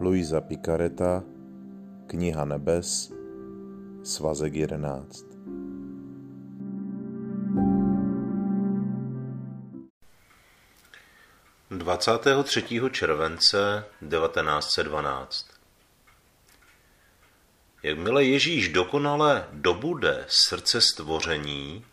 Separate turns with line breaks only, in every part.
Luisa Picareta, Kniha nebes, svazek 11.
Dvacátého třetího července 1912 Jakmile Ježíš dokonale dobude srdce stvoření,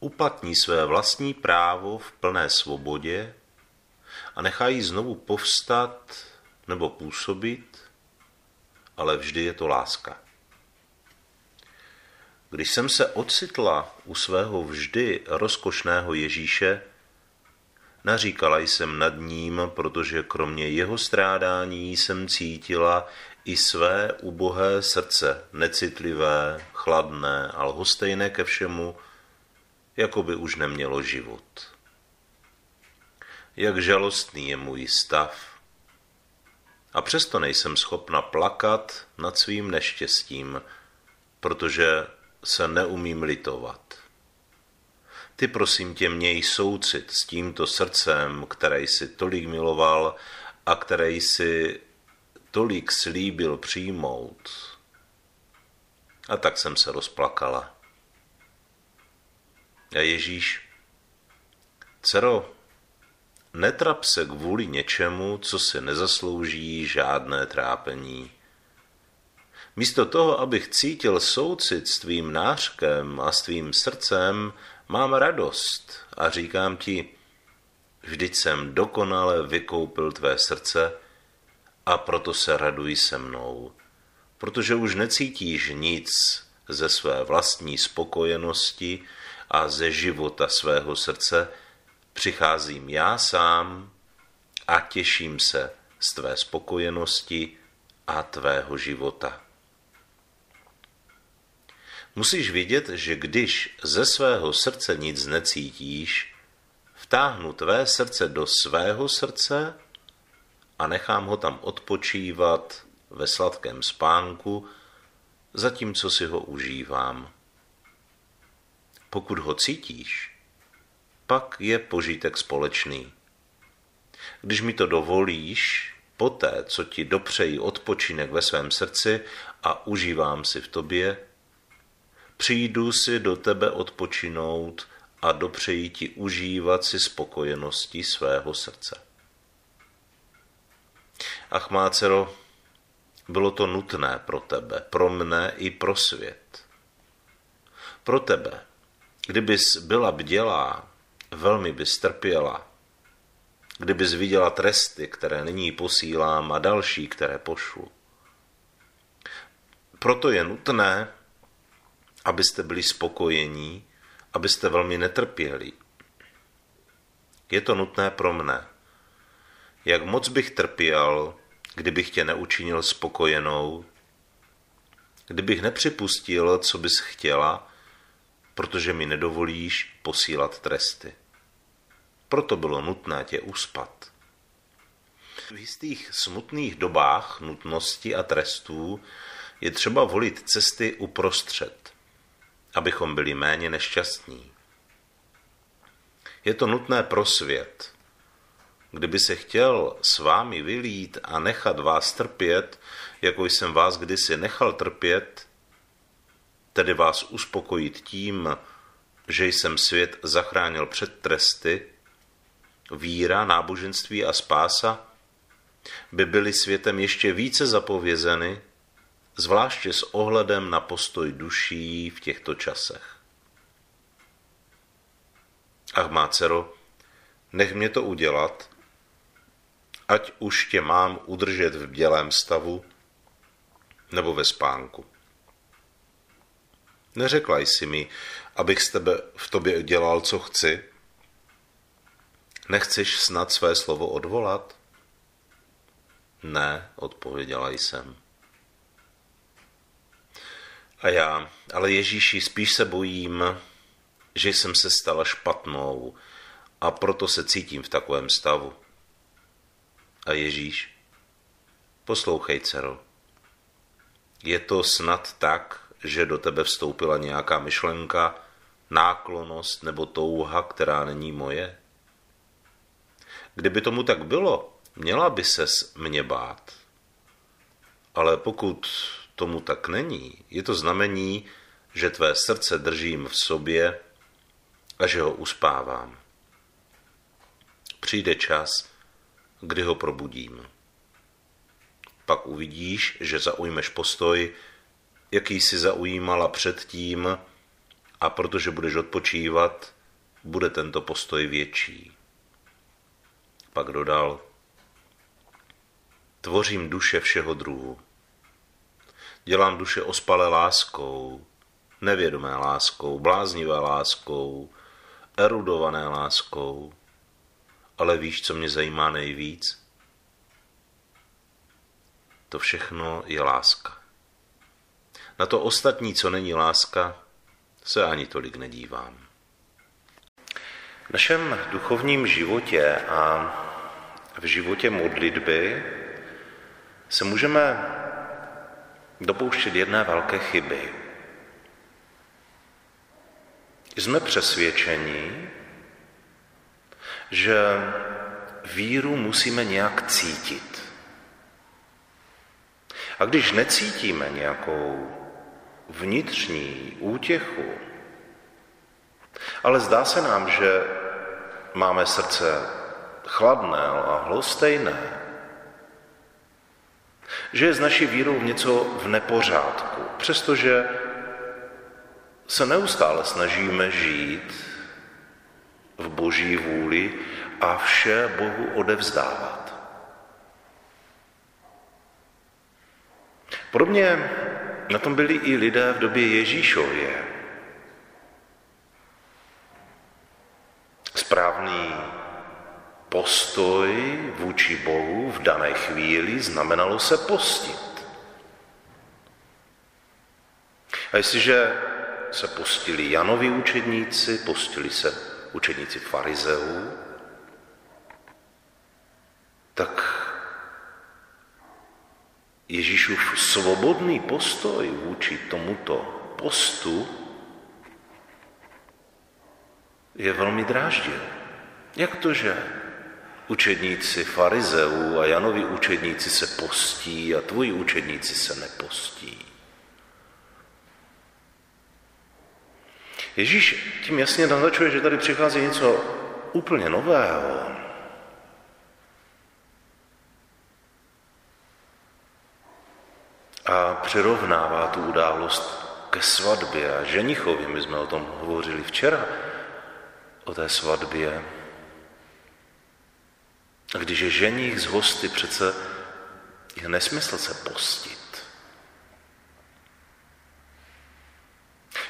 uplatní své vlastní právo v plné svobodě a nechá jí znovu povstat nebo působit, ale vždy je to láska. Když jsem se ocitla u svého vždy rozkošného Ježíše, naříkala jsem nad ním, protože kromě jeho strádání jsem cítila i své ubohé srdce, necitlivé, chladné a lhostejné ke všemu, jako by už nemělo život. Jak žalostný je můj stav. A přesto nejsem schopna plakat nad svým neštěstím, protože se neumím litovat. Ty prosím tě měj soucit s tímto srdcem, které jsi tolik miloval a které jsi tolik slíbil přijmout. A tak jsem se rozplakala. A Ježíš, dcero, netrap se kvůli něčemu, co si nezaslouží žádné trápení. Místo toho, abych cítil soucit s tvým nářkem a s tvým srdcem, mám radost a říkám ti, vždyť jsem dokonale vykoupil tvé srdce a proto se raduj se mnou, protože už necítíš nic ze své vlastní spokojenosti a ze života svého srdce, přicházím já sám a těším se z tvé spokojenosti a tvého života. Musíš vědět, že když ze svého srdce nic necítíš, vtáhnu tvé srdce do svého srdce a nechám ho tam odpočívat ve sladkém spánku, zatímco si ho užívám. Pokud ho cítíš, pak je požitek společný. Když mi to dovolíš, poté, co ti dopřeji odpočinek ve svém srdci a užívám si v tobě, přijdu si do tebe odpočinout a dopřeji ti užívat si spokojenosti svého srdce. Ach, má dcero, bylo to nutné pro tebe, pro mne i pro svět. Pro tebe, kdybys byla bdělá, velmi bys trpěla. Kdybys viděla tresty, které nyní posílám a další, které pošlu. Proto je nutné, abyste byli spokojení, abyste velmi netrpěli. Je to nutné pro mne. Jak moc bych trpěl, kdybych tě neučinil spokojenou, kdybych nepřipustil, co bys chtěla, protože mi nedovolíš posílat tresty. Proto bylo nutné tě uspat. V jistých smutných dobách nutnosti a trestů je třeba volit cesty uprostřed, abychom byli méně nešťastní. Je to nutné pro svět, Kdyby se chtěl s vámi vylít a nechat vás trpět, jako jsem vás kdysi nechal trpět, tedy vás uspokojit tím, že jsem svět zachránil před tresty, víra, náboženství a spása, by byly světem ještě více zapovězeny, zvláště s ohledem na postoj duší v těchto časech. Ach, má dcero, nech mě to udělat, ať už tě mám udržet v bělém stavu nebo ve spánku. Neřekla jsi mi, abych z tebe v tobě dělal, co chci? Nechceš snad své slovo odvolat? Ne, odpověděla jsem. A já, ale Ježíši, spíš se bojím, že jsem se stala špatnou a proto se cítím v takovém stavu. A Ježíš, poslouchej, dcero, je to snad tak, že do tebe vstoupila nějaká myšlenka, náklonost nebo touha, která není moje? Kdyby tomu tak bylo, měla by ses mě bát. Ale pokud tomu tak není, je to znamení, že tvé srdce držím v sobě a že ho uspávám. Přijde čas, kdy ho probudím. Pak uvidíš, že zaujmeš postoj, jaký jsi zaujímala předtím, a protože budeš odpočívat, bude tento postoj větší. Pak dodal, tvořím duše všeho druhu. Dělám duše ospalé láskou, nevědomé láskou, bláznivé láskou, erudované láskou. Ale víš, co mě zajímá nejvíc? To všechno je láska. Na to ostatní, co není láska, se ani tolik nedívám. Našem duchovním životě a v životě modlitby se můžeme dopouštět jedné velké chyby. Jsme přesvědčeni, že víru musíme nějak cítit. A když necítíme nějakou vnitřní útěchu, ale zdá se nám, že máme srdce chladné a hlostejné, že je s naší vírou něco v nepořádku, přestože se neustále snažíme žít v boží vůli a vše Bohu odevzdávat. Podobně na tom byli i lidé v době Ježíšově. Správný postoj vůči Bohu v dané chvíli znamenalo se postit. A jestliže se postili Janovi učedníci, postili se učedníci farizeů, tak Ježíšův svobodný postoj vůči tomuto postu je velmi dráždil. Jak to, že učedníci farizeů a Janovi učedníci se postí a tvoji učedníci se nepostí? Ježíš tím jasně naznačuje, že tady přichází něco úplně nového. A přirovnává tu událost ke svatbě a ženichovi. My jsme o tom hovořili včera, o té svatbě. A když je ženich z hosty, přece je nesmysl se postit.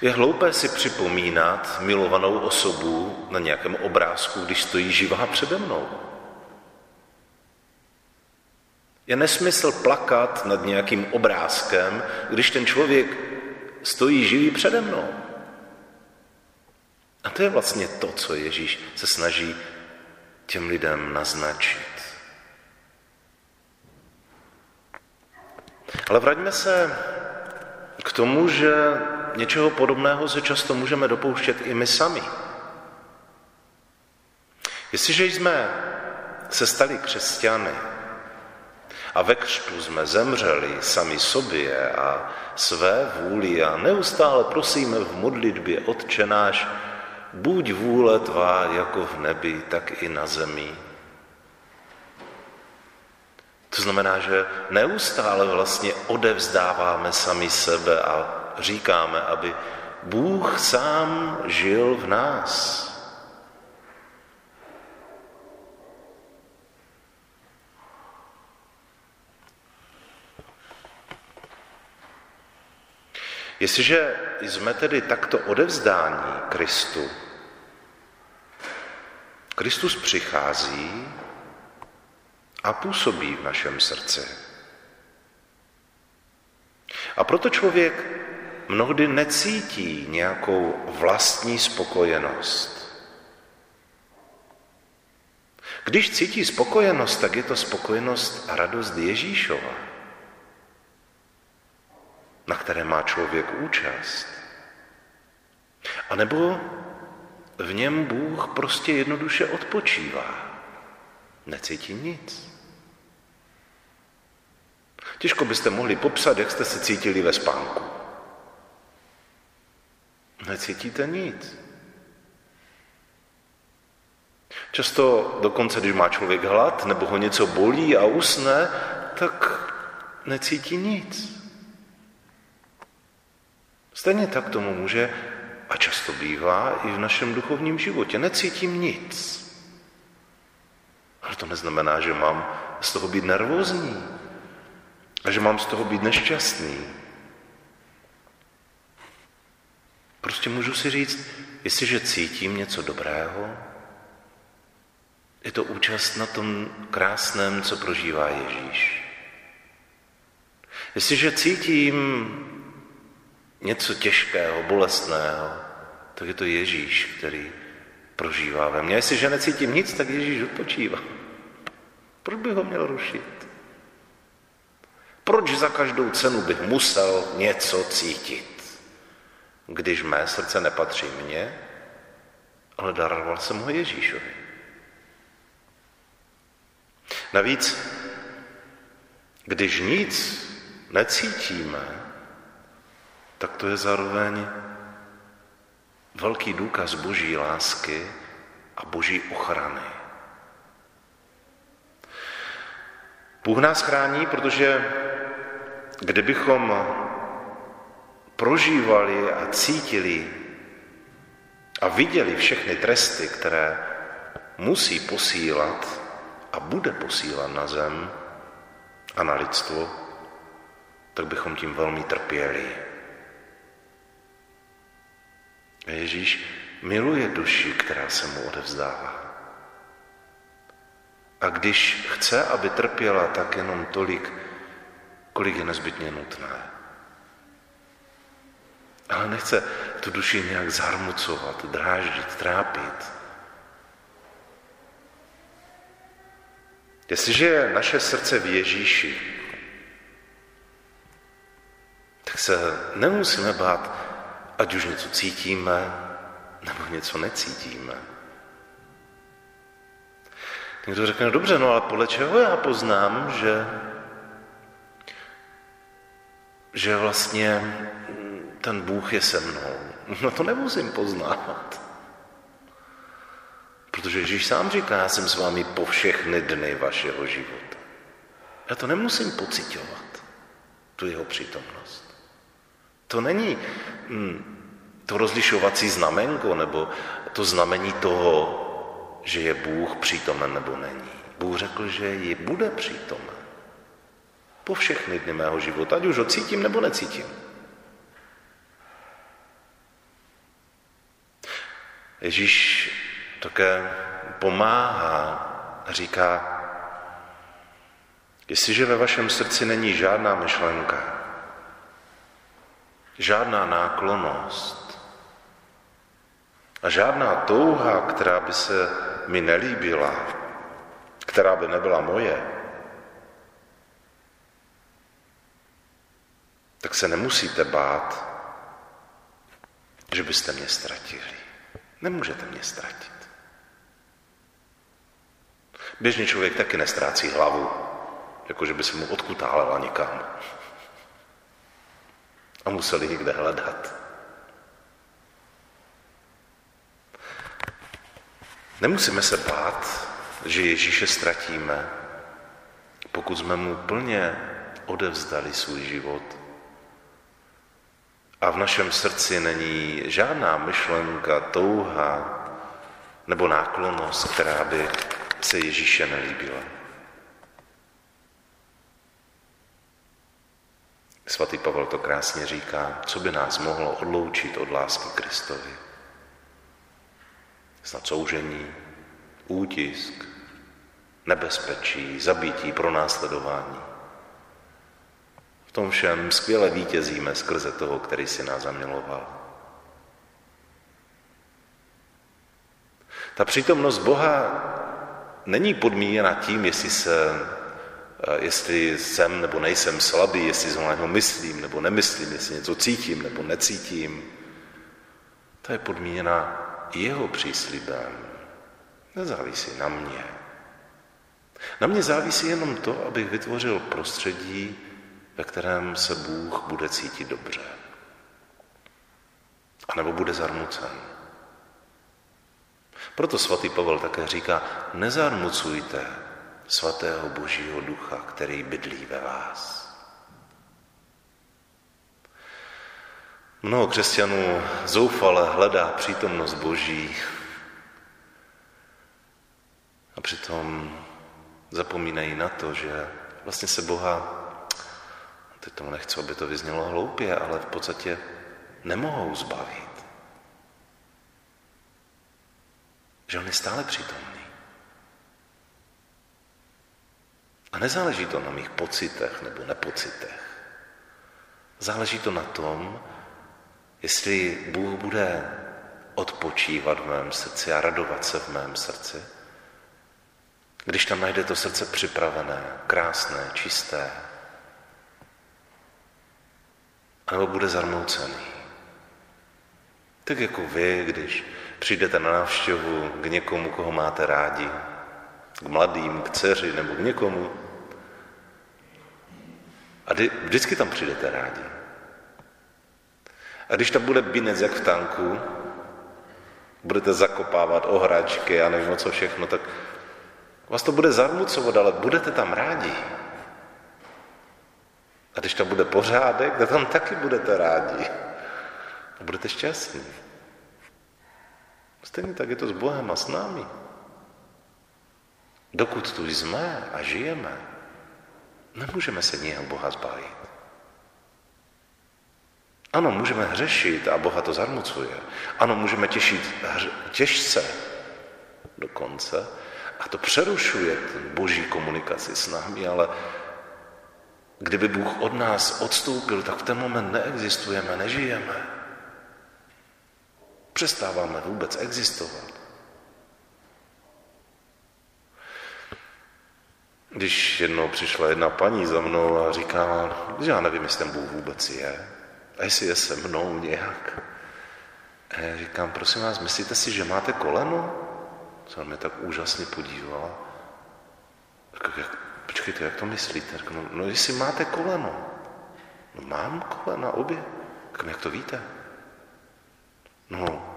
Je hloupé si připomínat milovanou osobu na nějakém obrázku, když stojí živá přede mnou. Je nesmysl plakat nad nějakým obrázkem, když ten člověk stojí živý přede mnou. A to je vlastně to, co Ježíš se snaží těm lidem naznačit. Ale vraťme se k tomu, že něčeho podobného se často můžeme dopouštět i my sami. Jestliže jsme se stali křesťany a ve křtu jsme zemřeli sami sobě a své vůli a neustále prosíme v modlitbě Otče náš, buď vůle tvá jako v nebi, tak i na zemi. To znamená, že neustále vlastně odevzdáváme sami sebe a říkáme, aby Bůh sám žil v nás. Jestliže jsme tedy takto odevzdání Kristu, Kristus přichází a působí v našem srdci. A proto člověk mnohdy necítí nějakou vlastní spokojenost. Když cítí spokojenost, tak je to spokojenost a radost Ježíšova, na které má člověk účast. A nebo v něm Bůh prostě jednoduše odpočívá. Necítí nic. Těžko byste mohli popsat, jak jste se cítili ve spánku. Necítíte nic. Často dokonce, když má člověk hlad nebo ho něco bolí a usne, tak necítí nic. Stejně tak tomu může a často bývá i v našem duchovním životě. Necítím nic. Ale to neznamená, že mám z toho být nervózní a že mám z toho být nešťastný. Prostě můžu si říct, jestliže cítím něco dobrého, je to účast na tom krásném, co prožívá Ježíš. Jestliže cítím něco těžkého, bolestného, tak je to Ježíš, který prožívá ve mně. Jestliže necítím nic, tak Ježíš odpočívá. Proč bych ho měl rušit? Proč za každou cenu bych musel něco cítit, když mé srdce nepatří mně, ale daroval jsem ho Ježíšovi. Navíc, když nic necítíme, tak to je zároveň velký důkaz boží lásky a boží ochrany. Bůh nás chrání, protože kdybychom prožívali a cítili a viděli všechny tresty, které musí posílat a bude posílat na zem a na lidstvo, tak bychom tím velmi trpěli. A Ježíš miluje duši, která se mu odevzdává. A když chce, aby trpěla, tak jenom tolik, kolik je nezbytně nutné. Ale nechce tu duši nějak zarmucovat, dráždit, trápit. Jestliže je naše srdce v Ježíši, tak se nemusíme bát, ať už něco cítíme, nebo něco necítíme. Někdo řekne, no dobře, no ale podle čeho já poznám, že, že vlastně ten Bůh je se mnou. No to nemusím poznávat. Protože Ježíš sám říká, já jsem s vámi po všechny dny vašeho života. Já to nemusím pocitovat, tu jeho přítomnost. To není hm, to rozlišovací znamenko, nebo to znamení toho, že je Bůh přítomen nebo není. Bůh řekl, že ji bude přítomen. Po všechny dny mého života, ať už ho cítím nebo necítím. Ježíš také pomáhá říká, jestliže ve vašem srdci není žádná myšlenka, žádná náklonost a žádná touha, která by se mi nelíbila, která by nebyla moje, tak se nemusíte bát, že byste mě ztratili. Nemůžete mě ztratit. Běžný člověk taky nestrácí hlavu, jakože by se mu odkutálela někam. A museli někde hledat. Nemusíme se bát, že Ježíše ztratíme, pokud jsme mu plně odevzdali svůj život. A v našem srdci není žádná myšlenka, touha nebo náklonost, která by se Ježíše nelíbila. Svatý Pavel to krásně říká, co by nás mohlo odloučit od lásky Kristovi. Snad soužení, útisk, nebezpečí, zabití, pronásledování. V tom všem skvěle vítězíme skrze toho, který si nás zamiloval. Ta přítomnost Boha není podmíněna tím, jestli, se, eh, jestli jsem nebo nejsem slabý, jestli z něho myslím nebo nemyslím, jestli něco cítím nebo necítím. To je podmíněna jeho příslibem. Nezávisí na mě. Na mě závisí jenom to, abych vytvořil prostředí, ve kterém se Bůh bude cítit dobře. A nebo bude zarmucen. Proto svatý Pavel také říká, nezarmucujte svatého božího ducha, který bydlí ve vás. Mnoho křesťanů zoufale hledá přítomnost boží a přitom zapomínají na to, že vlastně se Boha, teď tomu nechci, aby to vyznělo hloupě, ale v podstatě nemohou zbavit. Že on je stále přítomný. A nezáleží to na mých pocitech nebo nepocitech. Záleží to na tom, jestli Bůh bude odpočívat v mém srdci a radovat se v mém srdci, když tam najde to srdce připravené, krásné, čisté, anebo bude zarmoucený. Tak jako vy, když přijdete na návštěvu k někomu, koho máte rádi, k mladým, k dceři nebo k někomu, a vždycky tam přijdete rádi. A když tam bude binec jak v tanku, budete zakopávat ohračky a nevím co všechno, tak Vás to bude zarmucovat, ale budete tam rádi. A když tam bude pořádek, tak tam taky budete rádi. A budete šťastní. Stejně tak je to s Bohem a s námi. Dokud tu jsme a žijeme, nemůžeme se nijak Boha zbavit. Ano, můžeme hřešit a Boha to zarmucuje. Ano, můžeme těšit těžce dokonce, a to přerušuje boží komunikaci s námi, ale kdyby Bůh od nás odstoupil, tak v ten moment neexistujeme, nežijeme. Přestáváme vůbec existovat. Když jednou přišla jedna paní za mnou a říkala, že já nevím, jestli ten Bůh vůbec je, a jestli je se mnou nějak. A já říkám, prosím vás, myslíte si, že máte koleno? se mě tak úžasně podívala. Říkám, jak, počkejte, jak to myslíte? Říkám, no, no jestli máte koleno. No mám kolena obě. Říkám, jak to víte? No,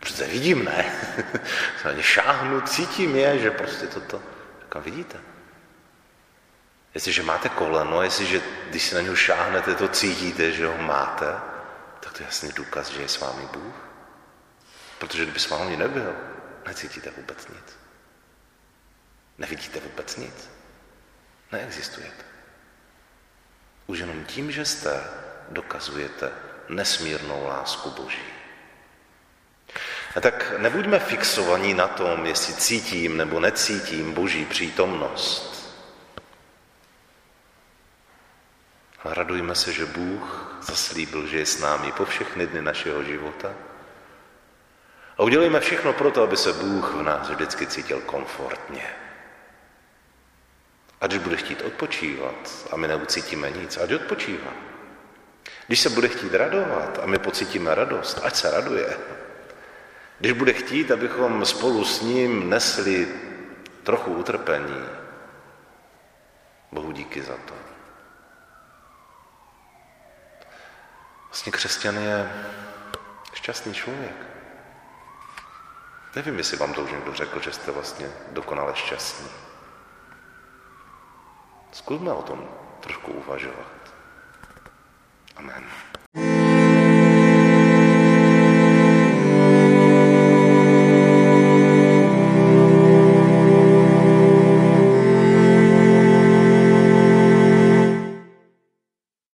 přece vidím, ne? Ani šáhnu, cítím je, že prostě toto. Říkám, vidíte? Jestliže máte koleno, jestliže když si na něho šáhnete, to cítíte, že ho máte, tak to je jasný důkaz, že je s vámi Bůh. Protože kdyby s vámi nebyl, necítíte vůbec nic. Nevidíte vůbec nic. Neexistujete. Už jenom tím, že jste, dokazujete nesmírnou lásku Boží. A tak nebuďme fixovaní na tom, jestli cítím nebo necítím Boží přítomnost. A radujme se, že Bůh zaslíbil, že je s námi po všechny dny našeho života a udělejme všechno pro to, aby se Bůh v nás vždycky cítil komfortně. A když bude chtít odpočívat a my neucítíme nic, ať odpočívá. Když se bude chtít radovat a my pocítíme radost, ať se raduje. Když bude chtít, abychom spolu s ním nesli trochu utrpení, Bohu díky za to. Vlastně křesťan je šťastný člověk. Nevím, jestli vám to už někdo řekl, že jste vlastně dokonale šťastní. Zkusme o tom trošku uvažovat. Amen.